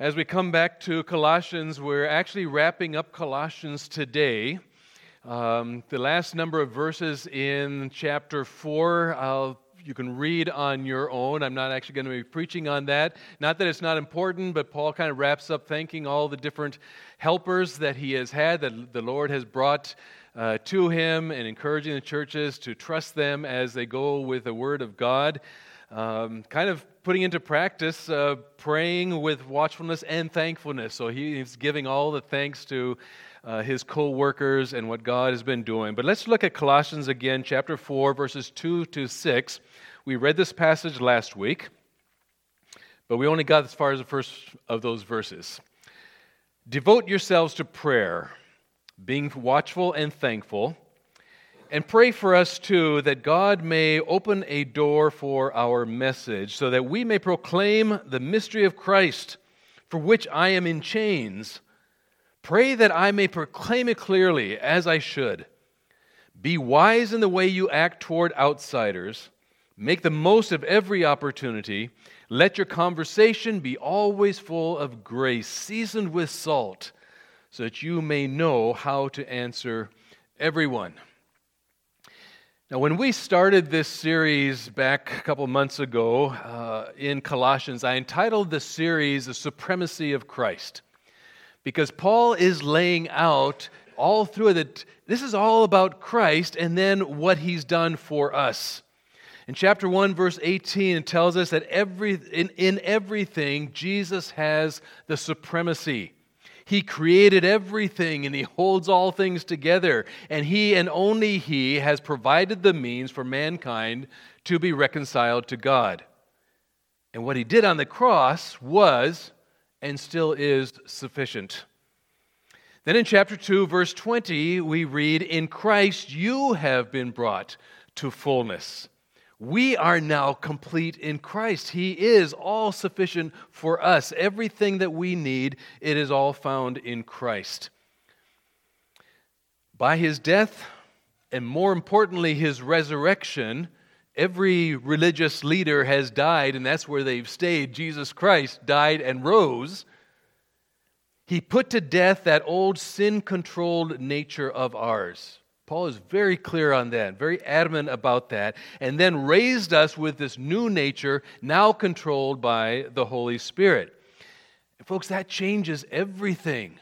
As we come back to Colossians, we're actually wrapping up Colossians today. Um, the last number of verses in chapter 4, I'll, you can read on your own. I'm not actually going to be preaching on that. Not that it's not important, but Paul kind of wraps up thanking all the different helpers that he has had, that the Lord has brought uh, to him, and encouraging the churches to trust them as they go with the Word of God. Um, kind of putting into practice uh, praying with watchfulness and thankfulness. So he's giving all the thanks to uh, his co workers and what God has been doing. But let's look at Colossians again, chapter 4, verses 2 to 6. We read this passage last week, but we only got as far as the first of those verses. Devote yourselves to prayer, being watchful and thankful. And pray for us too that God may open a door for our message so that we may proclaim the mystery of Christ for which I am in chains. Pray that I may proclaim it clearly as I should. Be wise in the way you act toward outsiders. Make the most of every opportunity. Let your conversation be always full of grace, seasoned with salt, so that you may know how to answer everyone. Now, when we started this series back a couple months ago uh, in Colossians, I entitled the series The Supremacy of Christ. Because Paul is laying out all through it this is all about Christ and then what he's done for us. In chapter 1, verse 18, it tells us that every, in, in everything, Jesus has the supremacy. He created everything and He holds all things together. And He and only He has provided the means for mankind to be reconciled to God. And what He did on the cross was and still is sufficient. Then in chapter 2, verse 20, we read, In Christ you have been brought to fullness. We are now complete in Christ. He is all sufficient for us. Everything that we need, it is all found in Christ. By his death, and more importantly, his resurrection, every religious leader has died, and that's where they've stayed. Jesus Christ died and rose. He put to death that old sin controlled nature of ours. Paul is very clear on that, very adamant about that, and then raised us with this new nature now controlled by the Holy Spirit. And folks, that changes everything.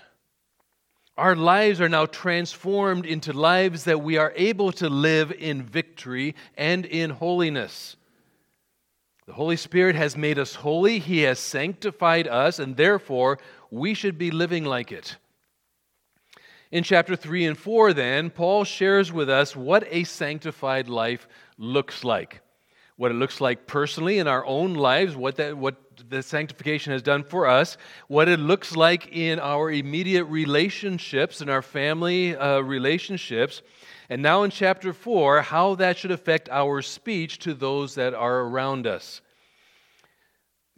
Our lives are now transformed into lives that we are able to live in victory and in holiness. The Holy Spirit has made us holy, He has sanctified us, and therefore we should be living like it. In chapter 3 and 4, then, Paul shares with us what a sanctified life looks like. What it looks like personally in our own lives, what, that, what the sanctification has done for us, what it looks like in our immediate relationships, in our family uh, relationships, and now in chapter 4, how that should affect our speech to those that are around us.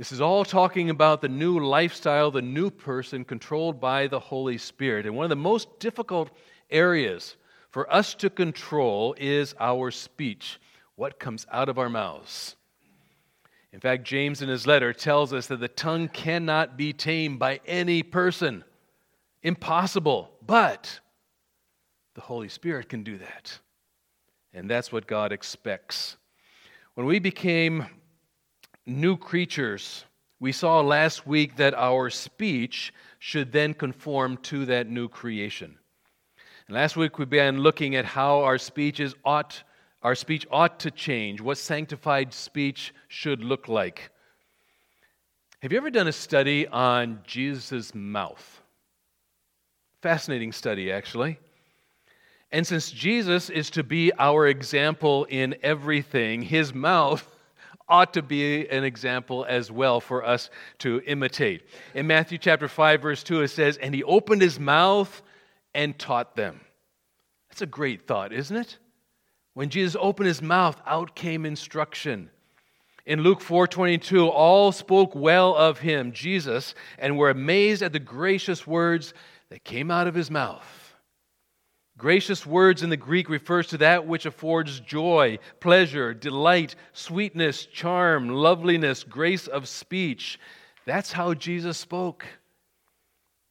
This is all talking about the new lifestyle, the new person controlled by the Holy Spirit. And one of the most difficult areas for us to control is our speech, what comes out of our mouths. In fact, James in his letter tells us that the tongue cannot be tamed by any person. Impossible. But the Holy Spirit can do that. And that's what God expects. When we became new creatures, we saw last week that our speech should then conform to that new creation. And last week we began looking at how our speeches ought our speech ought to change, what sanctified speech should look like. Have you ever done a study on Jesus' mouth? Fascinating study, actually. And since Jesus is to be our example in everything, his mouth ought to be an example as well for us to imitate. In Matthew chapter 5 verse 2 it says, "And he opened his mouth and taught them." That's a great thought, isn't it? When Jesus opened his mouth, out came instruction. In Luke 4:22, all spoke well of him, Jesus, and were amazed at the gracious words that came out of his mouth. Gracious words in the Greek refers to that which affords joy, pleasure, delight, sweetness, charm, loveliness, grace of speech. That's how Jesus spoke.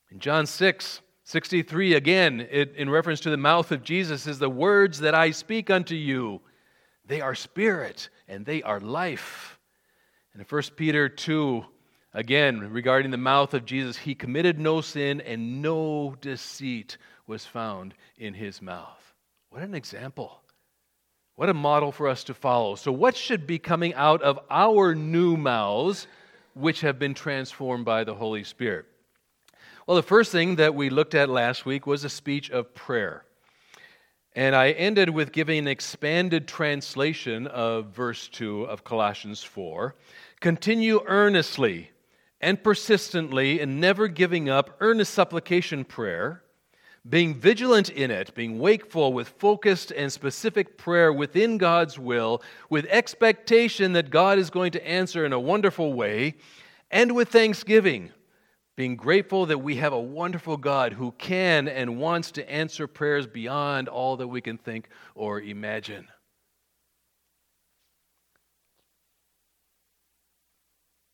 In John 6, 63, again, it, in reference to the mouth of Jesus, is the words that I speak unto you. They are spirit and they are life. And in 1 Peter 2, again, regarding the mouth of Jesus, he committed no sin and no deceit was found in his mouth. What an example. What a model for us to follow. So, what should be coming out of our new mouths, which have been transformed by the Holy Spirit? Well, the first thing that we looked at last week was a speech of prayer. And I ended with giving an expanded translation of verse 2 of Colossians 4. Continue earnestly and persistently in never giving up earnest supplication prayer, being vigilant in it, being wakeful with focused and specific prayer within God's will, with expectation that God is going to answer in a wonderful way, and with thanksgiving being grateful that we have a wonderful God who can and wants to answer prayers beyond all that we can think or imagine.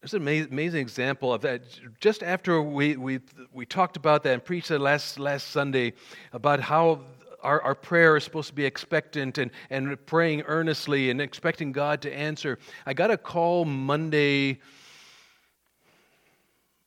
There's an amazing example of that. Just after we, we, we talked about that and preached that last, last Sunday about how our, our prayer is supposed to be expectant and, and praying earnestly and expecting God to answer, I got a call Monday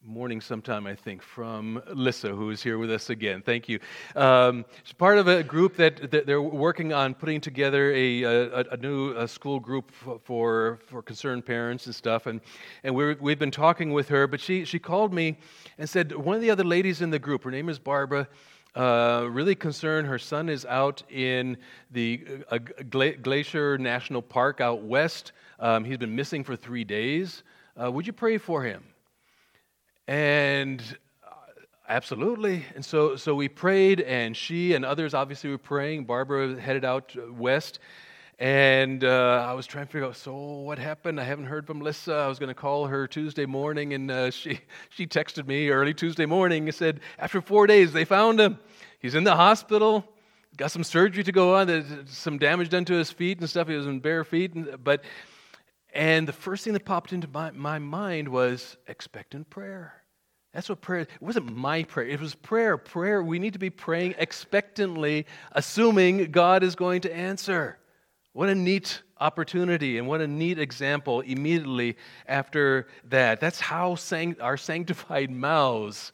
morning sometime, I think, from Lissa, who is here with us again. Thank you. Um, she's part of a group that, that, they're working on putting together a, a, a new a school group for, for concerned parents and stuff. And, and we we've been talking with her, but she, she called me and said one of the other ladies in the group, her name is Barbara, uh, really concerned. Her son is out in the uh, Glacier National Park out west. Um, he's been missing for three days. Uh, would you pray for him? And uh, absolutely. And so, so we prayed, and she and others obviously were praying. Barbara headed out west. And uh, I was trying to figure out, so what happened? I haven't heard from Lissa. I was going to call her Tuesday morning, and uh, she, she texted me early Tuesday morning and said, after four days, they found him. He's in the hospital, got some surgery to go on, some damage done to his feet and stuff. He was in bare feet. And, but, and the first thing that popped into my, my mind was expectant prayer. That's what prayer, it wasn't my prayer, it was prayer. Prayer, we need to be praying expectantly, assuming God is going to answer. What a neat opportunity and what a neat example immediately after that. That's how our sanctified mouths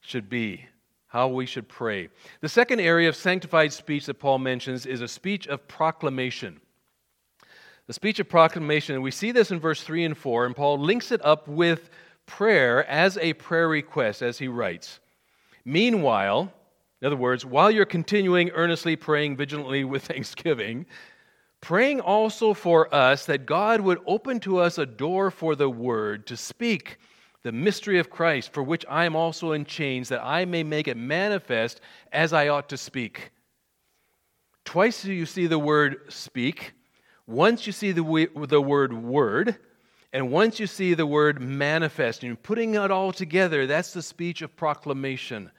should be, how we should pray. The second area of sanctified speech that Paul mentions is a speech of proclamation. The speech of proclamation, and we see this in verse 3 and 4, and Paul links it up with prayer as a prayer request, as he writes. Meanwhile, in other words, while you're continuing earnestly praying vigilantly with thanksgiving, praying also for us that God would open to us a door for the word to speak the mystery of Christ, for which I am also in chains, that I may make it manifest as I ought to speak. Twice you see the word speak. Once you see the, the word word. And once you see the word manifesting, putting it all together, that's the speech of proclamation.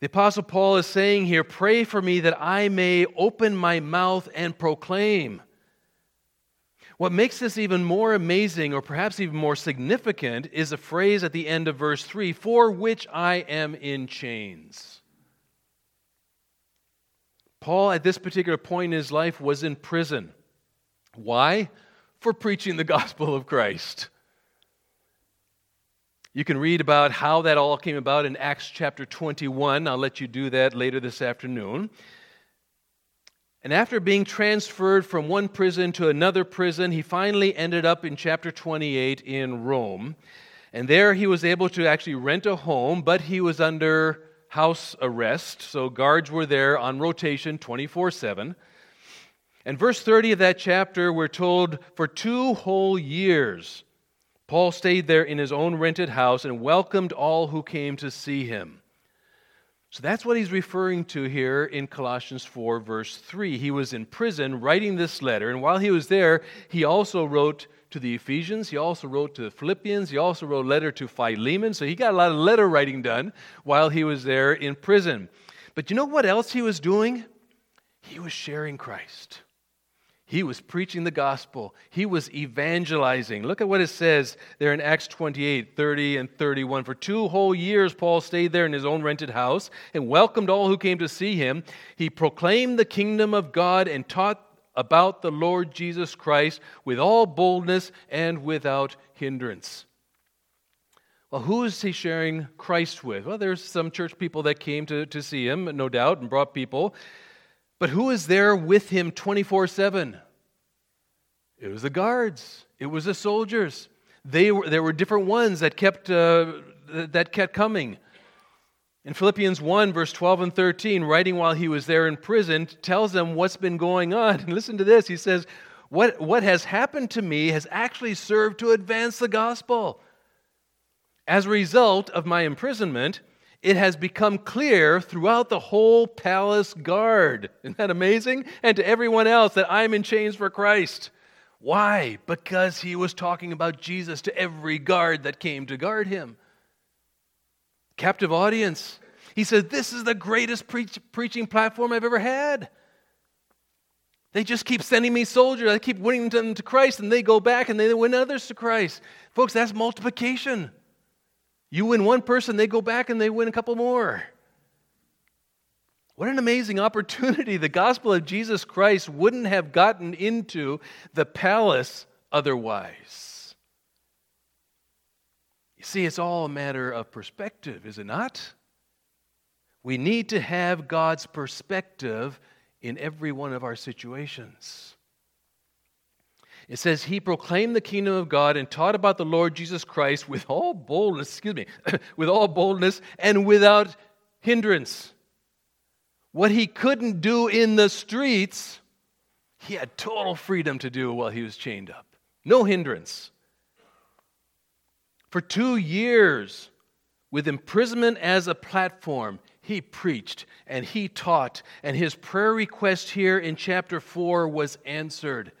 The Apostle Paul is saying here, Pray for me that I may open my mouth and proclaim. What makes this even more amazing, or perhaps even more significant, is a phrase at the end of verse 3 For which I am in chains. Paul, at this particular point in his life, was in prison. Why? For preaching the gospel of Christ. You can read about how that all came about in Acts chapter 21. I'll let you do that later this afternoon. And after being transferred from one prison to another prison, he finally ended up in chapter 28 in Rome. And there he was able to actually rent a home, but he was under house arrest. So guards were there on rotation 24 7. And verse 30 of that chapter, we're told for two whole years, Paul stayed there in his own rented house and welcomed all who came to see him. So that's what he's referring to here in Colossians 4, verse 3. He was in prison writing this letter, and while he was there, he also wrote to the Ephesians, he also wrote to the Philippians, he also wrote a letter to Philemon. So he got a lot of letter writing done while he was there in prison. But you know what else he was doing? He was sharing Christ. He was preaching the gospel. He was evangelizing. Look at what it says there in Acts 28 30 and 31. For two whole years, Paul stayed there in his own rented house and welcomed all who came to see him. He proclaimed the kingdom of God and taught about the Lord Jesus Christ with all boldness and without hindrance. Well, who is he sharing Christ with? Well, there's some church people that came to, to see him, no doubt, and brought people. But who was there with him 24 7? It was the guards, it was the soldiers. They were, there were different ones that kept, uh, that kept coming. In Philippians 1, verse 12 and 13, writing while he was there in prison, tells them what's been going on. And listen to this. He says, what, what has happened to me has actually served to advance the gospel. As a result of my imprisonment, it has become clear throughout the whole palace guard. Isn't that amazing? And to everyone else that I'm in chains for Christ. Why? Because he was talking about Jesus to every guard that came to guard him. Captive audience. He said, This is the greatest preach- preaching platform I've ever had. They just keep sending me soldiers. I keep winning them to Christ, and they go back and they win others to Christ. Folks, that's multiplication. You win one person, they go back and they win a couple more. What an amazing opportunity. The gospel of Jesus Christ wouldn't have gotten into the palace otherwise. You see, it's all a matter of perspective, is it not? We need to have God's perspective in every one of our situations. It says, He proclaimed the kingdom of God and taught about the Lord Jesus Christ with all boldness, excuse me, with all boldness and without hindrance. What he couldn't do in the streets, he had total freedom to do while he was chained up. No hindrance. For two years, with imprisonment as a platform, he preached and he taught, and his prayer request here in chapter 4 was answered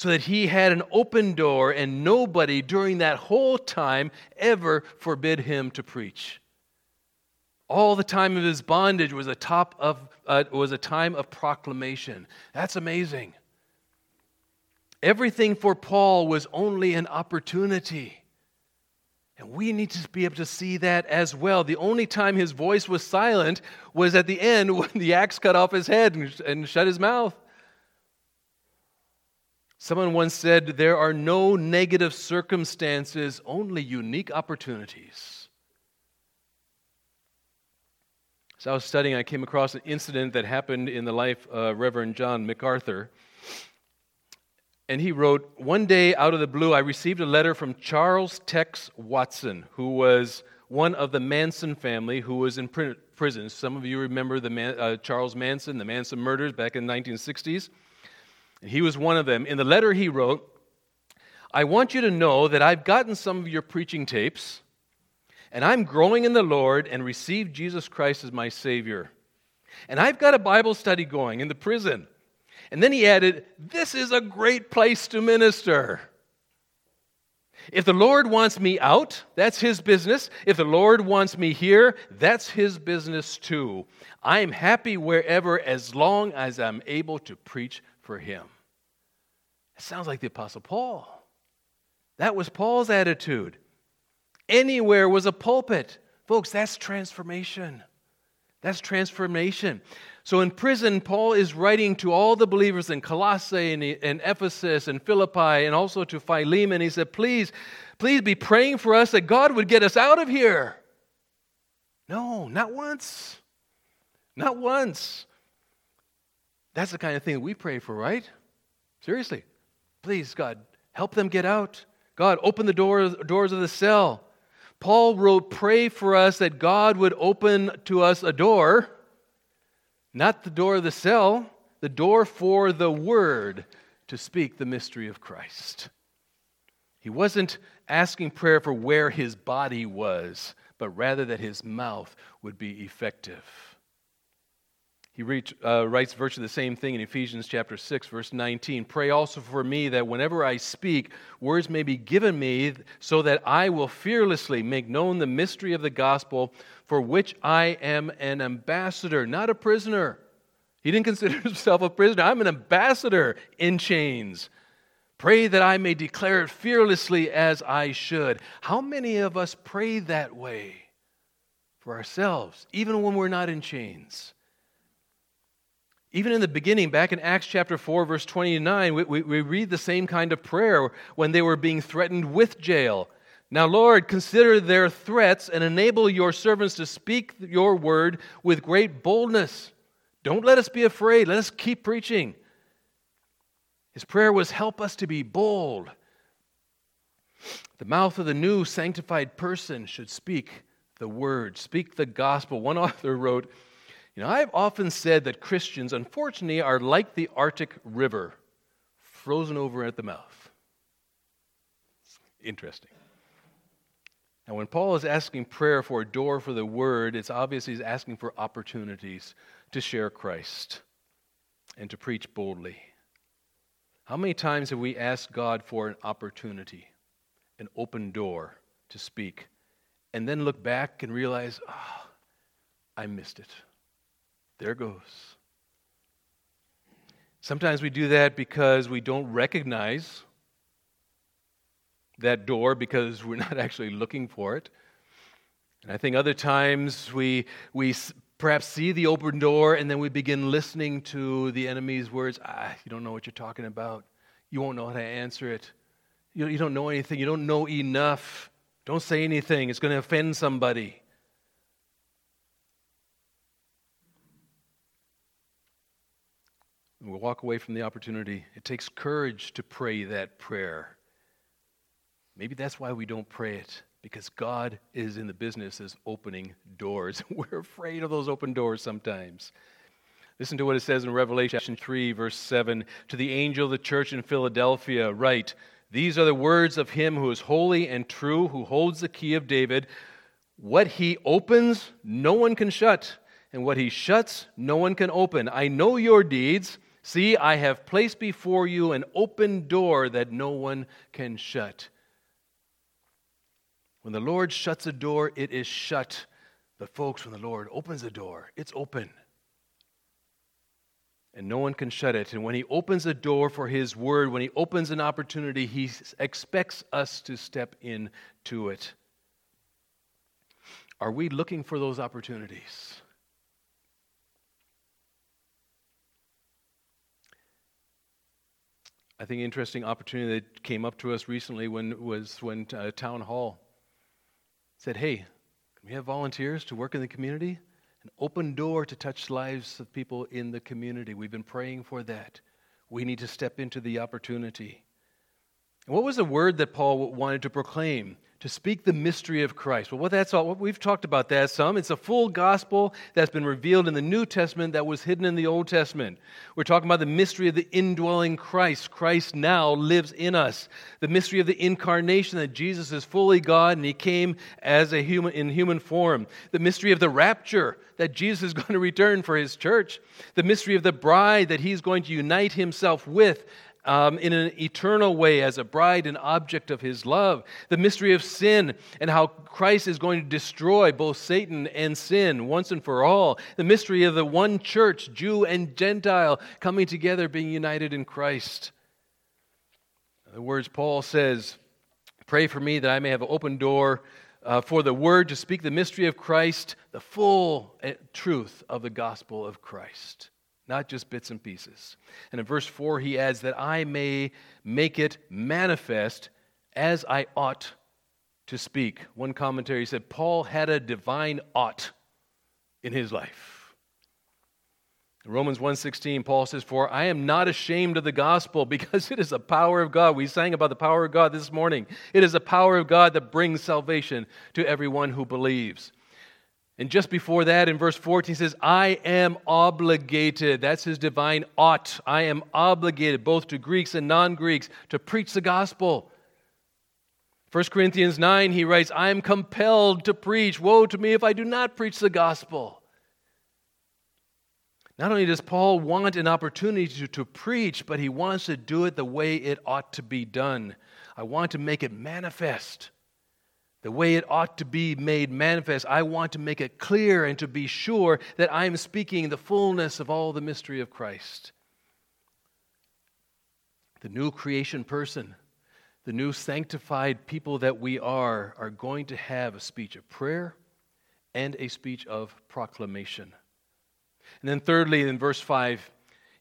so that he had an open door and nobody during that whole time ever forbid him to preach. All the time of his bondage was a, top of, uh, was a time of proclamation. That's amazing. Everything for Paul was only an opportunity. And we need to be able to see that as well. The only time his voice was silent was at the end when the axe cut off his head and, and shut his mouth. Someone once said, There are no negative circumstances, only unique opportunities. So I was studying, I came across an incident that happened in the life of Reverend John MacArthur. And he wrote, One day out of the blue, I received a letter from Charles Tex Watson, who was one of the Manson family who was in prison. Some of you remember the Man, uh, Charles Manson, the Manson murders back in the 1960s. He was one of them. In the letter he wrote, I want you to know that I've gotten some of your preaching tapes, and I'm growing in the Lord and received Jesus Christ as my Savior. And I've got a Bible study going in the prison. And then he added, This is a great place to minister. If the Lord wants me out, that's his business. If the Lord wants me here, that's his business too. I'm happy wherever as long as I'm able to preach for him. It sounds like the Apostle Paul. That was Paul's attitude. Anywhere was a pulpit. Folks, that's transformation. That's transformation. So in prison, Paul is writing to all the believers in Colossae and, and Ephesus and Philippi and also to Philemon. He said, Please, please be praying for us that God would get us out of here. No, not once. Not once. That's the kind of thing that we pray for, right? Seriously. Please, God, help them get out. God, open the doors, doors of the cell. Paul wrote, Pray for us that God would open to us a door, not the door of the cell, the door for the word to speak the mystery of Christ. He wasn't asking prayer for where his body was, but rather that his mouth would be effective. He reach, uh, writes virtually the same thing in Ephesians chapter 6, verse 19. Pray also for me that whenever I speak, words may be given me so that I will fearlessly make known the mystery of the gospel for which I am an ambassador, not a prisoner. He didn't consider himself a prisoner. I'm an ambassador in chains. Pray that I may declare it fearlessly as I should. How many of us pray that way for ourselves, even when we're not in chains? Even in the beginning, back in Acts chapter 4, verse 29, we, we, we, read the same kind of prayer when they were being threatened with jail. Now, Lord, consider their threats and enable your servants to speak your word with great boldness. Don't let us be afraid. Let us keep preaching. His prayer was, Help us to be bold. The mouth of the new sanctified person should speak the word, speak the gospel. One author wrote, you know, I've often said that Christians, unfortunately, are like the Arctic River, frozen over at the mouth. Interesting. Now, when Paul is asking prayer for a door for the word, it's obvious he's asking for opportunities to share Christ and to preach boldly. How many times have we asked God for an opportunity, an open door to speak, and then look back and realize, oh, I missed it? There goes. Sometimes we do that because we don't recognize that door because we're not actually looking for it. And I think other times we, we perhaps see the open door and then we begin listening to the enemy's words. Ah, you don't know what you're talking about. You won't know how to answer it. You, you don't know anything. You don't know enough. Don't say anything. It's going to offend somebody. And we walk away from the opportunity. It takes courage to pray that prayer. Maybe that's why we don't pray it, because God is in the business of opening doors. We're afraid of those open doors sometimes. Listen to what it says in Revelation 3, verse 7. To the angel of the church in Philadelphia, write, These are the words of him who is holy and true, who holds the key of David. What he opens, no one can shut, and what he shuts, no one can open. I know your deeds See, I have placed before you an open door that no one can shut. When the Lord shuts a door, it is shut. But, folks, when the Lord opens a door, it's open. And no one can shut it. And when He opens a door for His word, when He opens an opportunity, He expects us to step into it. Are we looking for those opportunities? I think interesting opportunity that came up to us recently when was when uh, town hall said, "Hey, can we have volunteers to work in the community? An open door to touch lives of people in the community. We've been praying for that. We need to step into the opportunity." And what was the word that Paul wanted to proclaim? To speak the mystery of Christ. Well, what that's all, we've talked about that some. It's a full gospel that's been revealed in the New Testament that was hidden in the Old Testament. We're talking about the mystery of the indwelling Christ. Christ now lives in us. The mystery of the incarnation that Jesus is fully God and he came as a human in human form. The mystery of the rapture that Jesus is going to return for his church. The mystery of the bride that he's going to unite himself with um, in an eternal way as a bride and object of his love. The mystery of sin and how Christ is going to destroy both Satan and sin once and for all. The mystery of the one church, Jew and Gentile, coming together, being united in Christ. The words Paul says, Pray for me that I may have an open door uh, for the word to speak the mystery of Christ, the full uh, truth of the gospel of Christ not just bits and pieces. And in verse 4, he adds, That I may make it manifest as I ought to speak. One commentary said, Paul had a divine ought in his life. In Romans 1:16 Paul says for I am not ashamed of the gospel because it is the power of God. We sang about the power of God this morning. It is the power of God that brings salvation to everyone who believes. And just before that, in verse 14, he says, I am obligated. That's his divine ought. I am obligated, both to Greeks and non Greeks, to preach the gospel. 1 Corinthians 9, he writes, I am compelled to preach. Woe to me if I do not preach the gospel. Not only does Paul want an opportunity to, to preach, but he wants to do it the way it ought to be done. I want to make it manifest the way it ought to be made manifest. I want to make it clear and to be sure that I am speaking the fullness of all the mystery of Christ. The new creation person, the new sanctified people that we are, are going to have a speech of prayer and a speech of proclamation. And then, thirdly, in verse 5,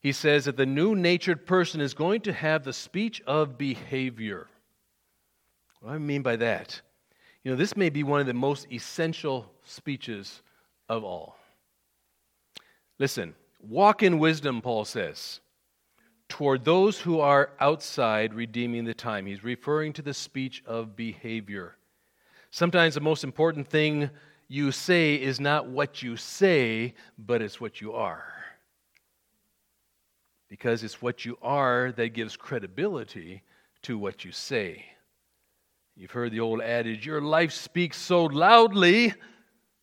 he says that the new natured person is going to have the speech of behavior. What do I mean by that? You know, this may be one of the most essential speeches of all. Listen, walk in wisdom, Paul says, toward those who are outside redeeming the time. He's referring to the speech of behavior. Sometimes the most important thing you say is not what you say, but it's what you are. Because it's what you are that gives credibility to what you say. You've heard the old adage, Your life speaks so loudly,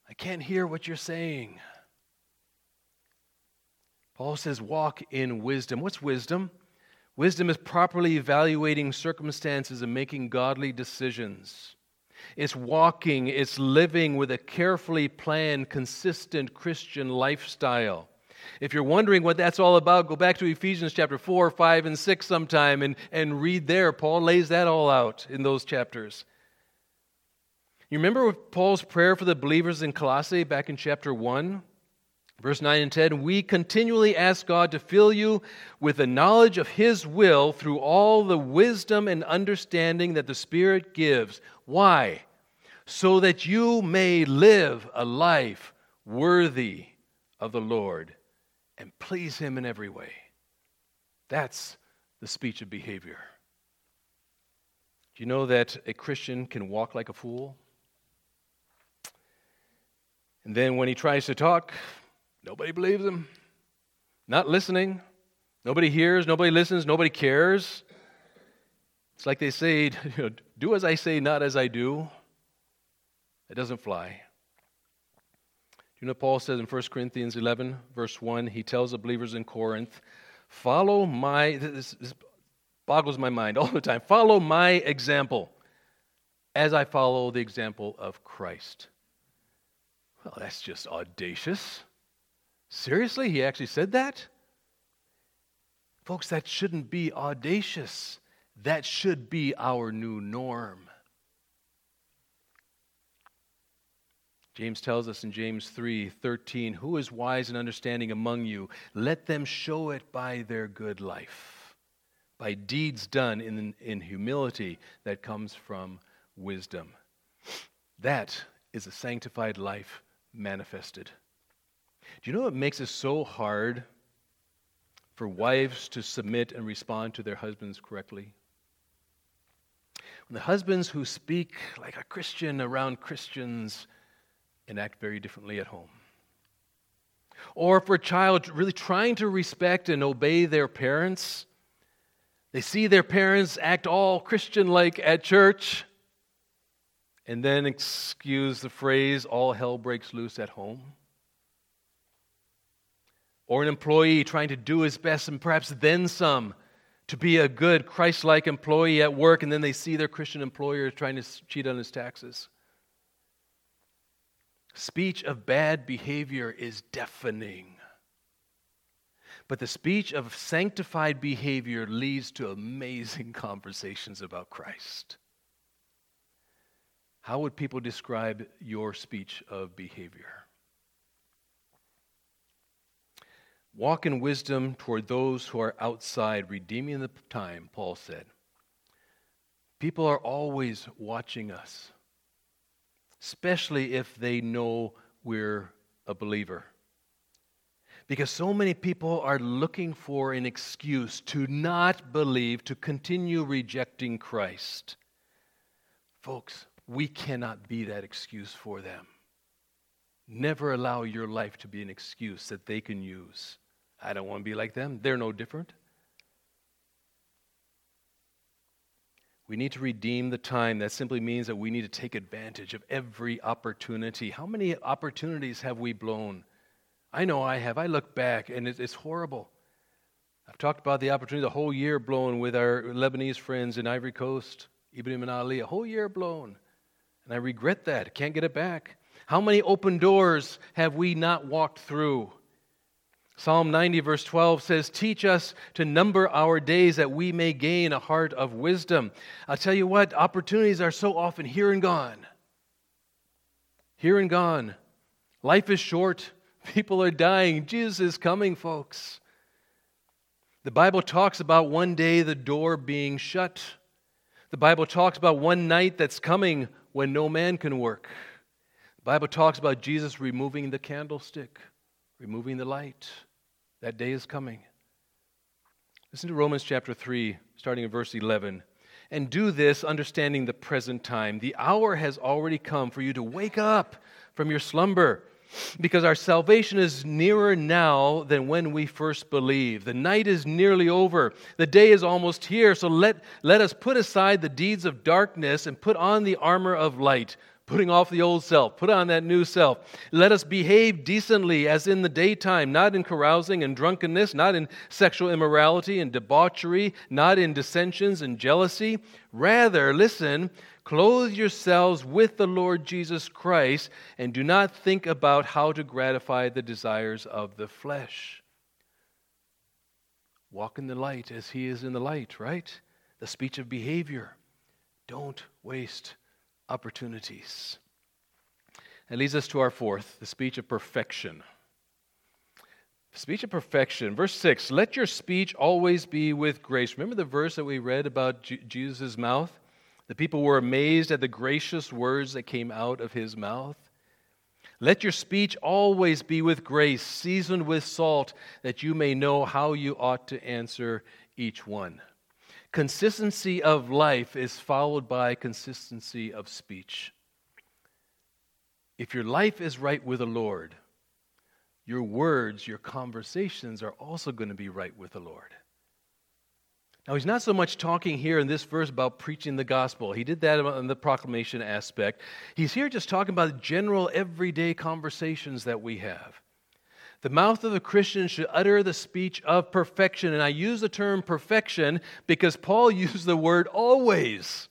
I can't hear what you're saying. Paul says, Walk in wisdom. What's wisdom? Wisdom is properly evaluating circumstances and making godly decisions. It's walking, it's living with a carefully planned, consistent Christian lifestyle. If you're wondering what that's all about, go back to Ephesians chapter 4, 5, and 6 sometime and, and read there. Paul lays that all out in those chapters. You remember Paul's prayer for the believers in Colossae back in chapter 1? Verse 9 and 10 We continually ask God to fill you with the knowledge of His will through all the wisdom and understanding that the Spirit gives. Why? So that you may live a life worthy of the Lord and please Him in every way. That's the speech of behavior. Do you know that a Christian can walk like a fool? And then when he tries to talk, nobody believes him. Not listening. Nobody hears, nobody listens, nobody cares. It's like they say, you know, do as I say, not as I do. It doesn't fly you know Paul says in 1 Corinthians 11, verse 1? He tells the believers in Corinth, Follow my, this, this boggles my mind all the time, follow my example as I follow the example of Christ. Well, that's just audacious. Seriously? He actually said that? Folks, that shouldn't be audacious. That should be our new norm. James tells us in James 3 13, Who is wise and understanding among you? Let them show it by their good life, by deeds done in, in humility that comes from wisdom. That is a sanctified life manifested. Do you know what makes it so hard for wives to submit and respond to their husbands correctly? When the husbands who speak like a Christian around Christians and act very differently at home. Or for a child really trying to respect and obey their parents, they see their parents act all Christian like at church, and then excuse the phrase, all hell breaks loose at home. Or an employee trying to do his best and perhaps then some to be a good Christ like employee at work, and then they see their Christian employer trying to cheat on his taxes. Speech of bad behavior is deafening. But the speech of sanctified behavior leads to amazing conversations about Christ. How would people describe your speech of behavior? Walk in wisdom toward those who are outside, redeeming the time, Paul said. People are always watching us especially if they know we're a believer. Because so many people are looking for an excuse to not believe, to continue rejecting Christ. Folks, we cannot be that excuse for them. Never allow your life to be an excuse that they can use. I don't want to be like them. They're no different. We need to redeem the time. That simply means that we need to take advantage of every opportunity. How many opportunities have we blown? I know I have. I look back and it's horrible. I've talked about the opportunity the whole year blown with our Lebanese friends in Ivory Coast, Ibrahim and Ali, a whole year blown. And I regret that. Can't get it back. How many open doors have we not walked through? Psalm 90, verse 12 says, Teach us to number our days that we may gain a heart of wisdom. I'll tell you what, opportunities are so often here and gone. Here and gone. Life is short. People are dying. Jesus is coming, folks. The Bible talks about one day the door being shut. The Bible talks about one night that's coming when no man can work. The Bible talks about Jesus removing the candlestick, removing the light. That day is coming. Listen to Romans chapter 3, starting in verse 11. And do this understanding the present time. The hour has already come for you to wake up from your slumber because our salvation is nearer now than when we first believed. The night is nearly over, the day is almost here. So let, let us put aside the deeds of darkness and put on the armor of light putting off the old self, put on that new self. Let us behave decently as in the daytime, not in carousing and drunkenness, not in sexual immorality and debauchery, not in dissensions and jealousy. Rather, listen, clothe yourselves with the Lord Jesus Christ and do not think about how to gratify the desires of the flesh. Walk in the light as he is in the light, right? The speech of behavior. Don't waste opportunities. That leads us to our fourth, the speech of perfection. Speech of perfection. Verse 6 Let your speech always be with grace. Remember the verse that we read about J- Jesus' mouth? The people were amazed at the gracious words that came out of his mouth. Let your speech always be with grace, seasoned with salt, that you may know how you ought to answer each one. Consistency of life is followed by consistency of speech. If your life is right with the Lord, your words, your conversations are also going to be right with the Lord. Now, he's not so much talking here in this verse about preaching the gospel. He did that in the proclamation aspect. He's here just talking about general, everyday conversations that we have. The mouth of the Christian should utter the speech of perfection. And I use the term perfection because Paul used the word always.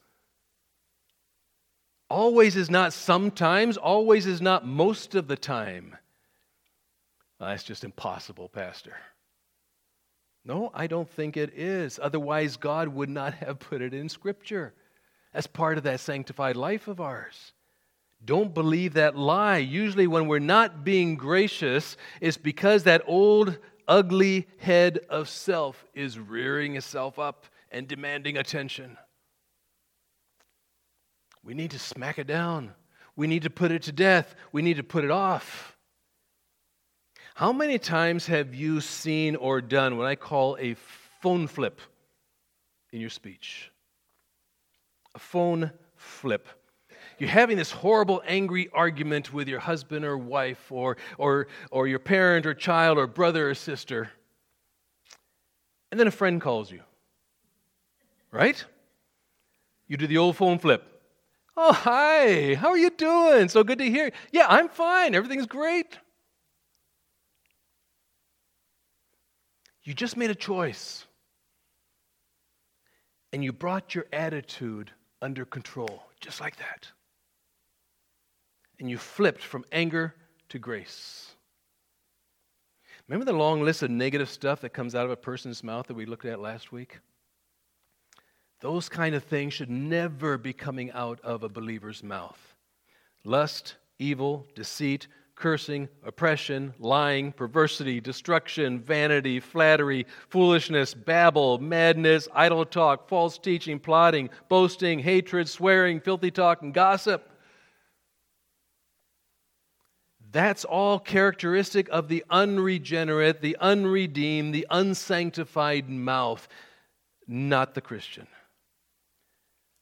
Always is not sometimes, always is not most of the time. Ah, well, that's just impossible, Pastor. No, I don't think it is. Otherwise, God would not have put it in Scripture as part of that sanctified life of ours. Don't believe that lie. Usually, when we're not being gracious, it's because that old, ugly head of self is rearing itself up and demanding attention. We need to smack it down. We need to put it to death. We need to put it off. How many times have you seen or done what I call a phone flip in your speech? A phone flip you're having this horrible, angry argument with your husband or wife or, or, or your parent or child or brother or sister. And then a friend calls you. Right? You do the old phone flip. Oh, hi. How are you doing? So good to hear. Yeah, I'm fine. Everything's great. You just made a choice. And you brought your attitude under control, just like that and you flipped from anger to grace. Remember the long list of negative stuff that comes out of a person's mouth that we looked at last week? Those kind of things should never be coming out of a believer's mouth. Lust, evil, deceit, cursing, oppression, lying, perversity, destruction, vanity, flattery, foolishness, babble, madness, idle talk, false teaching, plotting, boasting, hatred, swearing, filthy talk, and gossip. That's all characteristic of the unregenerate, the unredeemed, the unsanctified mouth, not the Christian.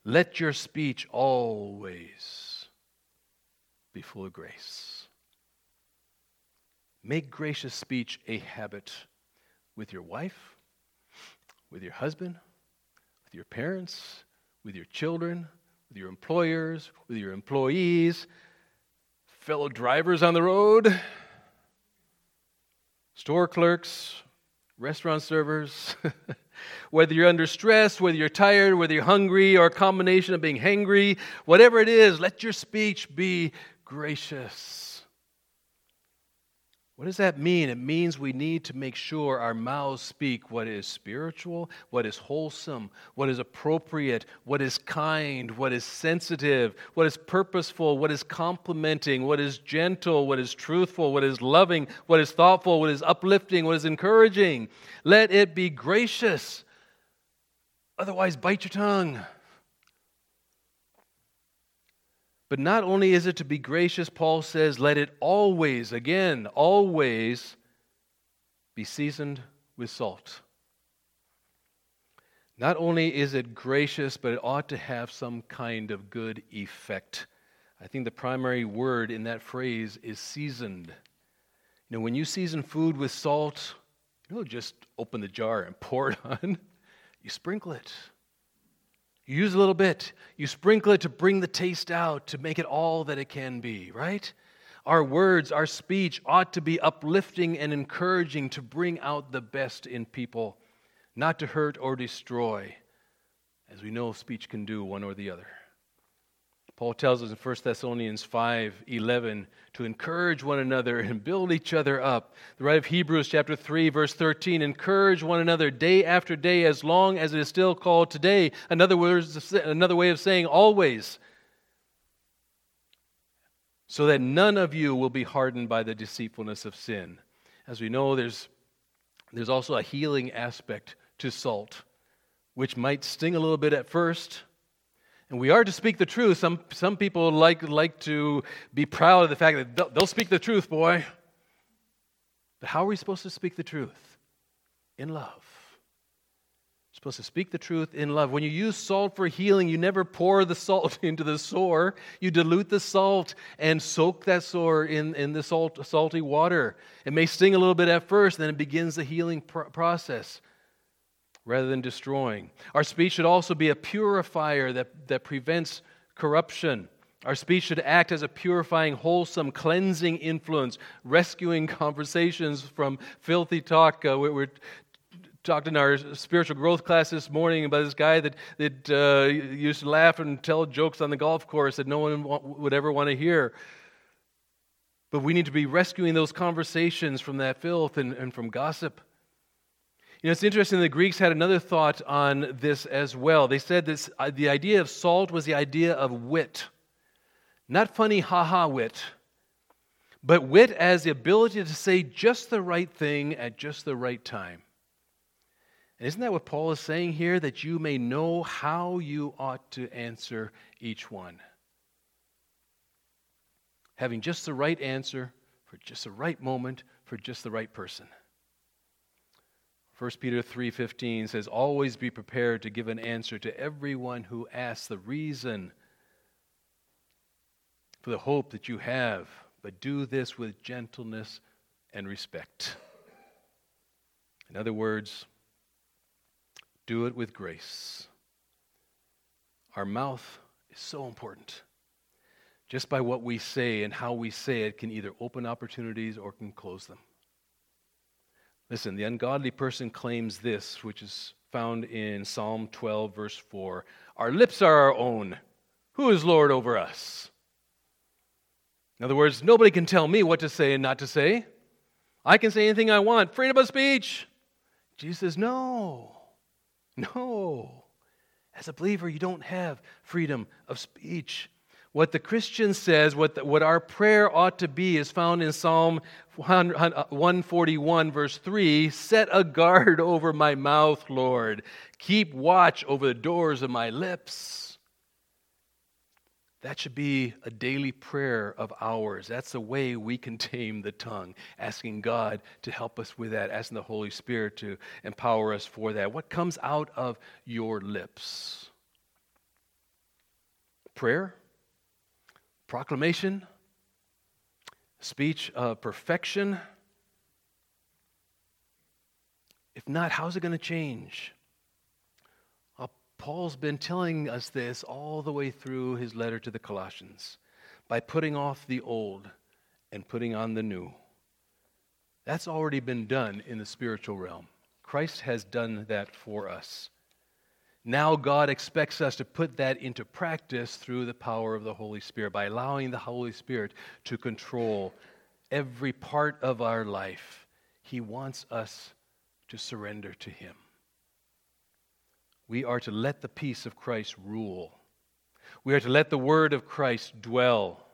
Let your speech always be full of grace. Make gracious speech a habit with your wife, with your husband, with your parents, with your children, with your employers, with your employees, fellow drivers on the road, store clerks, restaurant servers, Whether you're under stress, whether you're tired, whether you're hungry, or a combination of being hangry, whatever it is, let your speech be gracious. What does that mean? It means we need to make sure our mouths speak what is spiritual, what is wholesome, what is appropriate, what is kind, what is sensitive, what is purposeful, what is complimenting, what is gentle, what is truthful, what is loving, what is thoughtful, what is uplifting, what is encouraging. Let it be gracious. Otherwise, bite your tongue. But not only is it to be gracious, Paul says, let it always, again, always be seasoned with salt. Not only is it gracious, but it ought to have some kind of good effect. I think the primary word in that phrase is seasoned. You know, when you season food with salt, you don't just open the jar and pour it on, you sprinkle it. You use a little bit. You sprinkle it to bring the taste out, to make it all that it can be, right? Our words, our speech ought to be uplifting and encouraging to bring out the best in people, not to hurt or destroy, as we know speech can do one or the other. Paul tells us in 1 Thessalonians 5 11 to encourage one another and build each other up. The writer of Hebrews chapter 3, verse 13, encourage one another day after day as long as it is still called today. Another, words, another way of saying always. So that none of you will be hardened by the deceitfulness of sin. As we know, there's, there's also a healing aspect to salt, which might sting a little bit at first we are to speak the truth. Some, some people like, like to be proud of the fact that they'll, they'll speak the truth, boy. But how are we supposed to speak the truth? In love. You're supposed to speak the truth in love. When you use salt for healing, you never pour the salt into the sore. You dilute the salt and soak that sore in, in the salt, salty water. It may sting a little bit at first, then it begins the healing pr- process rather than destroying. Our speech should also be a purifier that, that prevents corruption. Our speech should act as a purifying, wholesome, cleansing influence, rescuing conversations from filthy talk. Uh, we, we're talked in our spiritual growth class this morning about this guy that, that uh, used to laugh and tell jokes on the golf course that no one would ever want to hear. But we need to be rescuing those conversations from that filth and, and from gossip. You know, it's interesting, the Greeks had another thought on this as well. They said this, uh, the idea of salt was the idea of wit. Not funny, ha ha wit, but wit as the ability to say just the right thing at just the right time. And isn't that what Paul is saying here? That you may know how you ought to answer each one. Having just the right answer for just the right moment for just the right person. 1 Peter 3:15 says always be prepared to give an answer to everyone who asks the reason for the hope that you have, but do this with gentleness and respect. In other words, do it with grace. Our mouth is so important. Just by what we say and how we say it can either open opportunities or can close them. Listen, the ungodly person claims this, which is found in Psalm 12, verse 4 Our lips are our own. Who is Lord over us? In other words, nobody can tell me what to say and not to say. I can say anything I want. Freedom of speech. Jesus says, No, no. As a believer, you don't have freedom of speech. What the Christian says, what, the, what our prayer ought to be, is found in Psalm uh, 141, verse 3 Set a guard over my mouth, Lord. Keep watch over the doors of my lips. That should be a daily prayer of ours. That's the way we can tame the tongue, asking God to help us with that, asking the Holy Spirit to empower us for that. What comes out of your lips? Prayer? Proclamation, speech of perfection? If not, how's it going to change? Well, Paul's been telling us this all the way through his letter to the Colossians by putting off the old and putting on the new. That's already been done in the spiritual realm. Christ has done that for us. Now, God expects us to put that into practice through the power of the Holy Spirit by allowing the Holy Spirit to control every part of our life. He wants us to surrender to Him. We are to let the peace of Christ rule. We are to let the word of Christ dwell.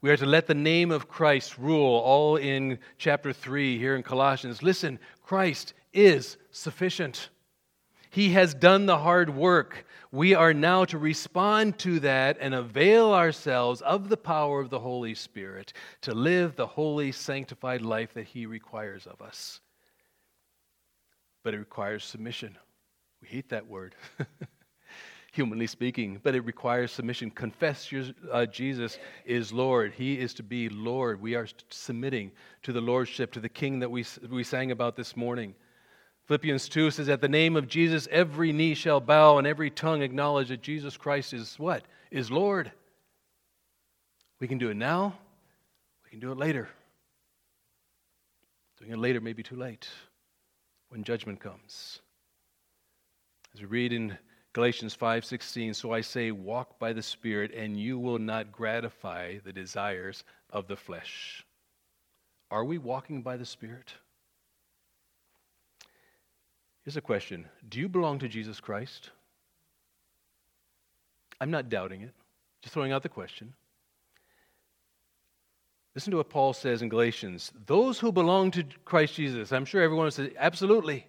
We are to let the name of Christ rule, all in chapter 3 here in Colossians. Listen, Christ is sufficient. He has done the hard work. We are now to respond to that and avail ourselves of the power of the Holy Spirit to live the holy, sanctified life that He requires of us. But it requires submission. We hate that word, humanly speaking, but it requires submission. Confess your, uh, Jesus is Lord. He is to be Lord. We are submitting to the Lordship, to the King that we, we sang about this morning. Philippians 2 says, At the name of Jesus, every knee shall bow and every tongue acknowledge that Jesus Christ is what? Is Lord. We can do it now, we can do it later. Doing it later may be too late when judgment comes. As we read in Galatians 5:16, so I say walk by the spirit and you will not gratify the desires of the flesh. Are we walking by the spirit? Here's a question Do you belong to Jesus Christ? I'm not doubting it, just throwing out the question. Listen to what Paul says in Galatians. Those who belong to Christ Jesus, I'm sure everyone says, absolutely.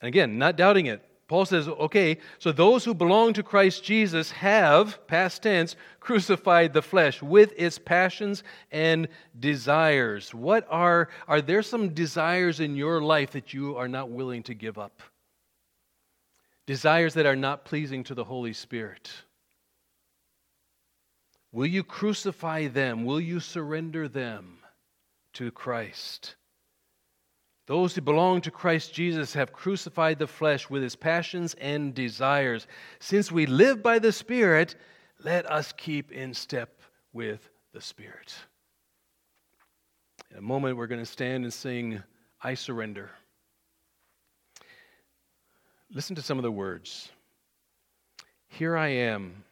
And again, not doubting it. Paul says, okay, so those who belong to Christ Jesus have, past tense, crucified the flesh with its passions and desires. What are, are there some desires in your life that you are not willing to give up? Desires that are not pleasing to the Holy Spirit. Will you crucify them? Will you surrender them to Christ? Those who belong to Christ Jesus have crucified the flesh with its passions and desires. Since we live by the Spirit, let us keep in step with the Spirit. In a moment, we're going to stand and sing, I Surrender. Listen to some of the words. Here I am,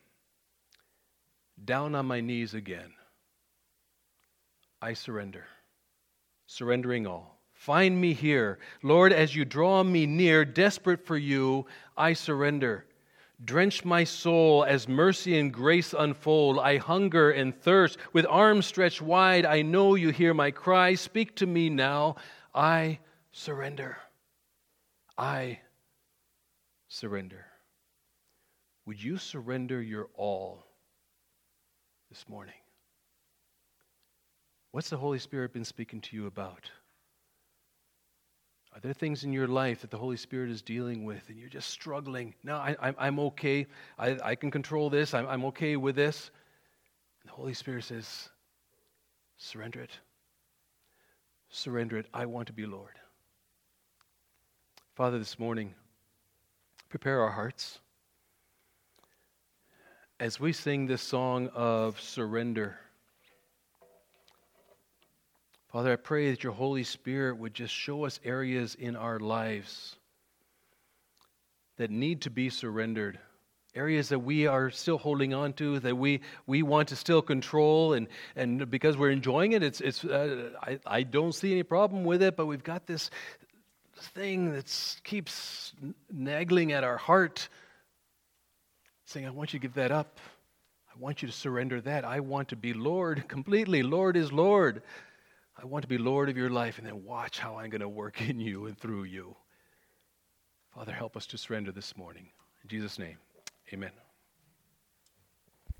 down on my knees again. I surrender, surrendering all. Find me here. Lord, as you draw me near, desperate for you, I surrender. Drench my soul as mercy and grace unfold. I hunger and thirst. With arms stretched wide, I know you hear my cry. Speak to me now. I surrender. I surrender. Would you surrender your all this morning? What's the Holy Spirit been speaking to you about? Are there things in your life that the Holy Spirit is dealing with and you're just struggling? No, I, am okay. I, I, can control this. I'm, I'm okay with this. And the Holy Spirit says, surrender it. Surrender it. I want to be Lord. Father, this morning, prepare our hearts as we sing this song of surrender. Father, I pray that your Holy Spirit would just show us areas in our lives that need to be surrendered, areas that we are still holding on to, that we, we want to still control, and, and because we're enjoying it, it's, it's, uh, I, I don't see any problem with it, but we've got this thing that keeps nagging at our heart, saying, I want you to give that up. I want you to surrender that. I want to be Lord completely. Lord is Lord. I want to be Lord of your life and then watch how I'm going to work in you and through you. Father, help us to surrender this morning. In Jesus' name, amen.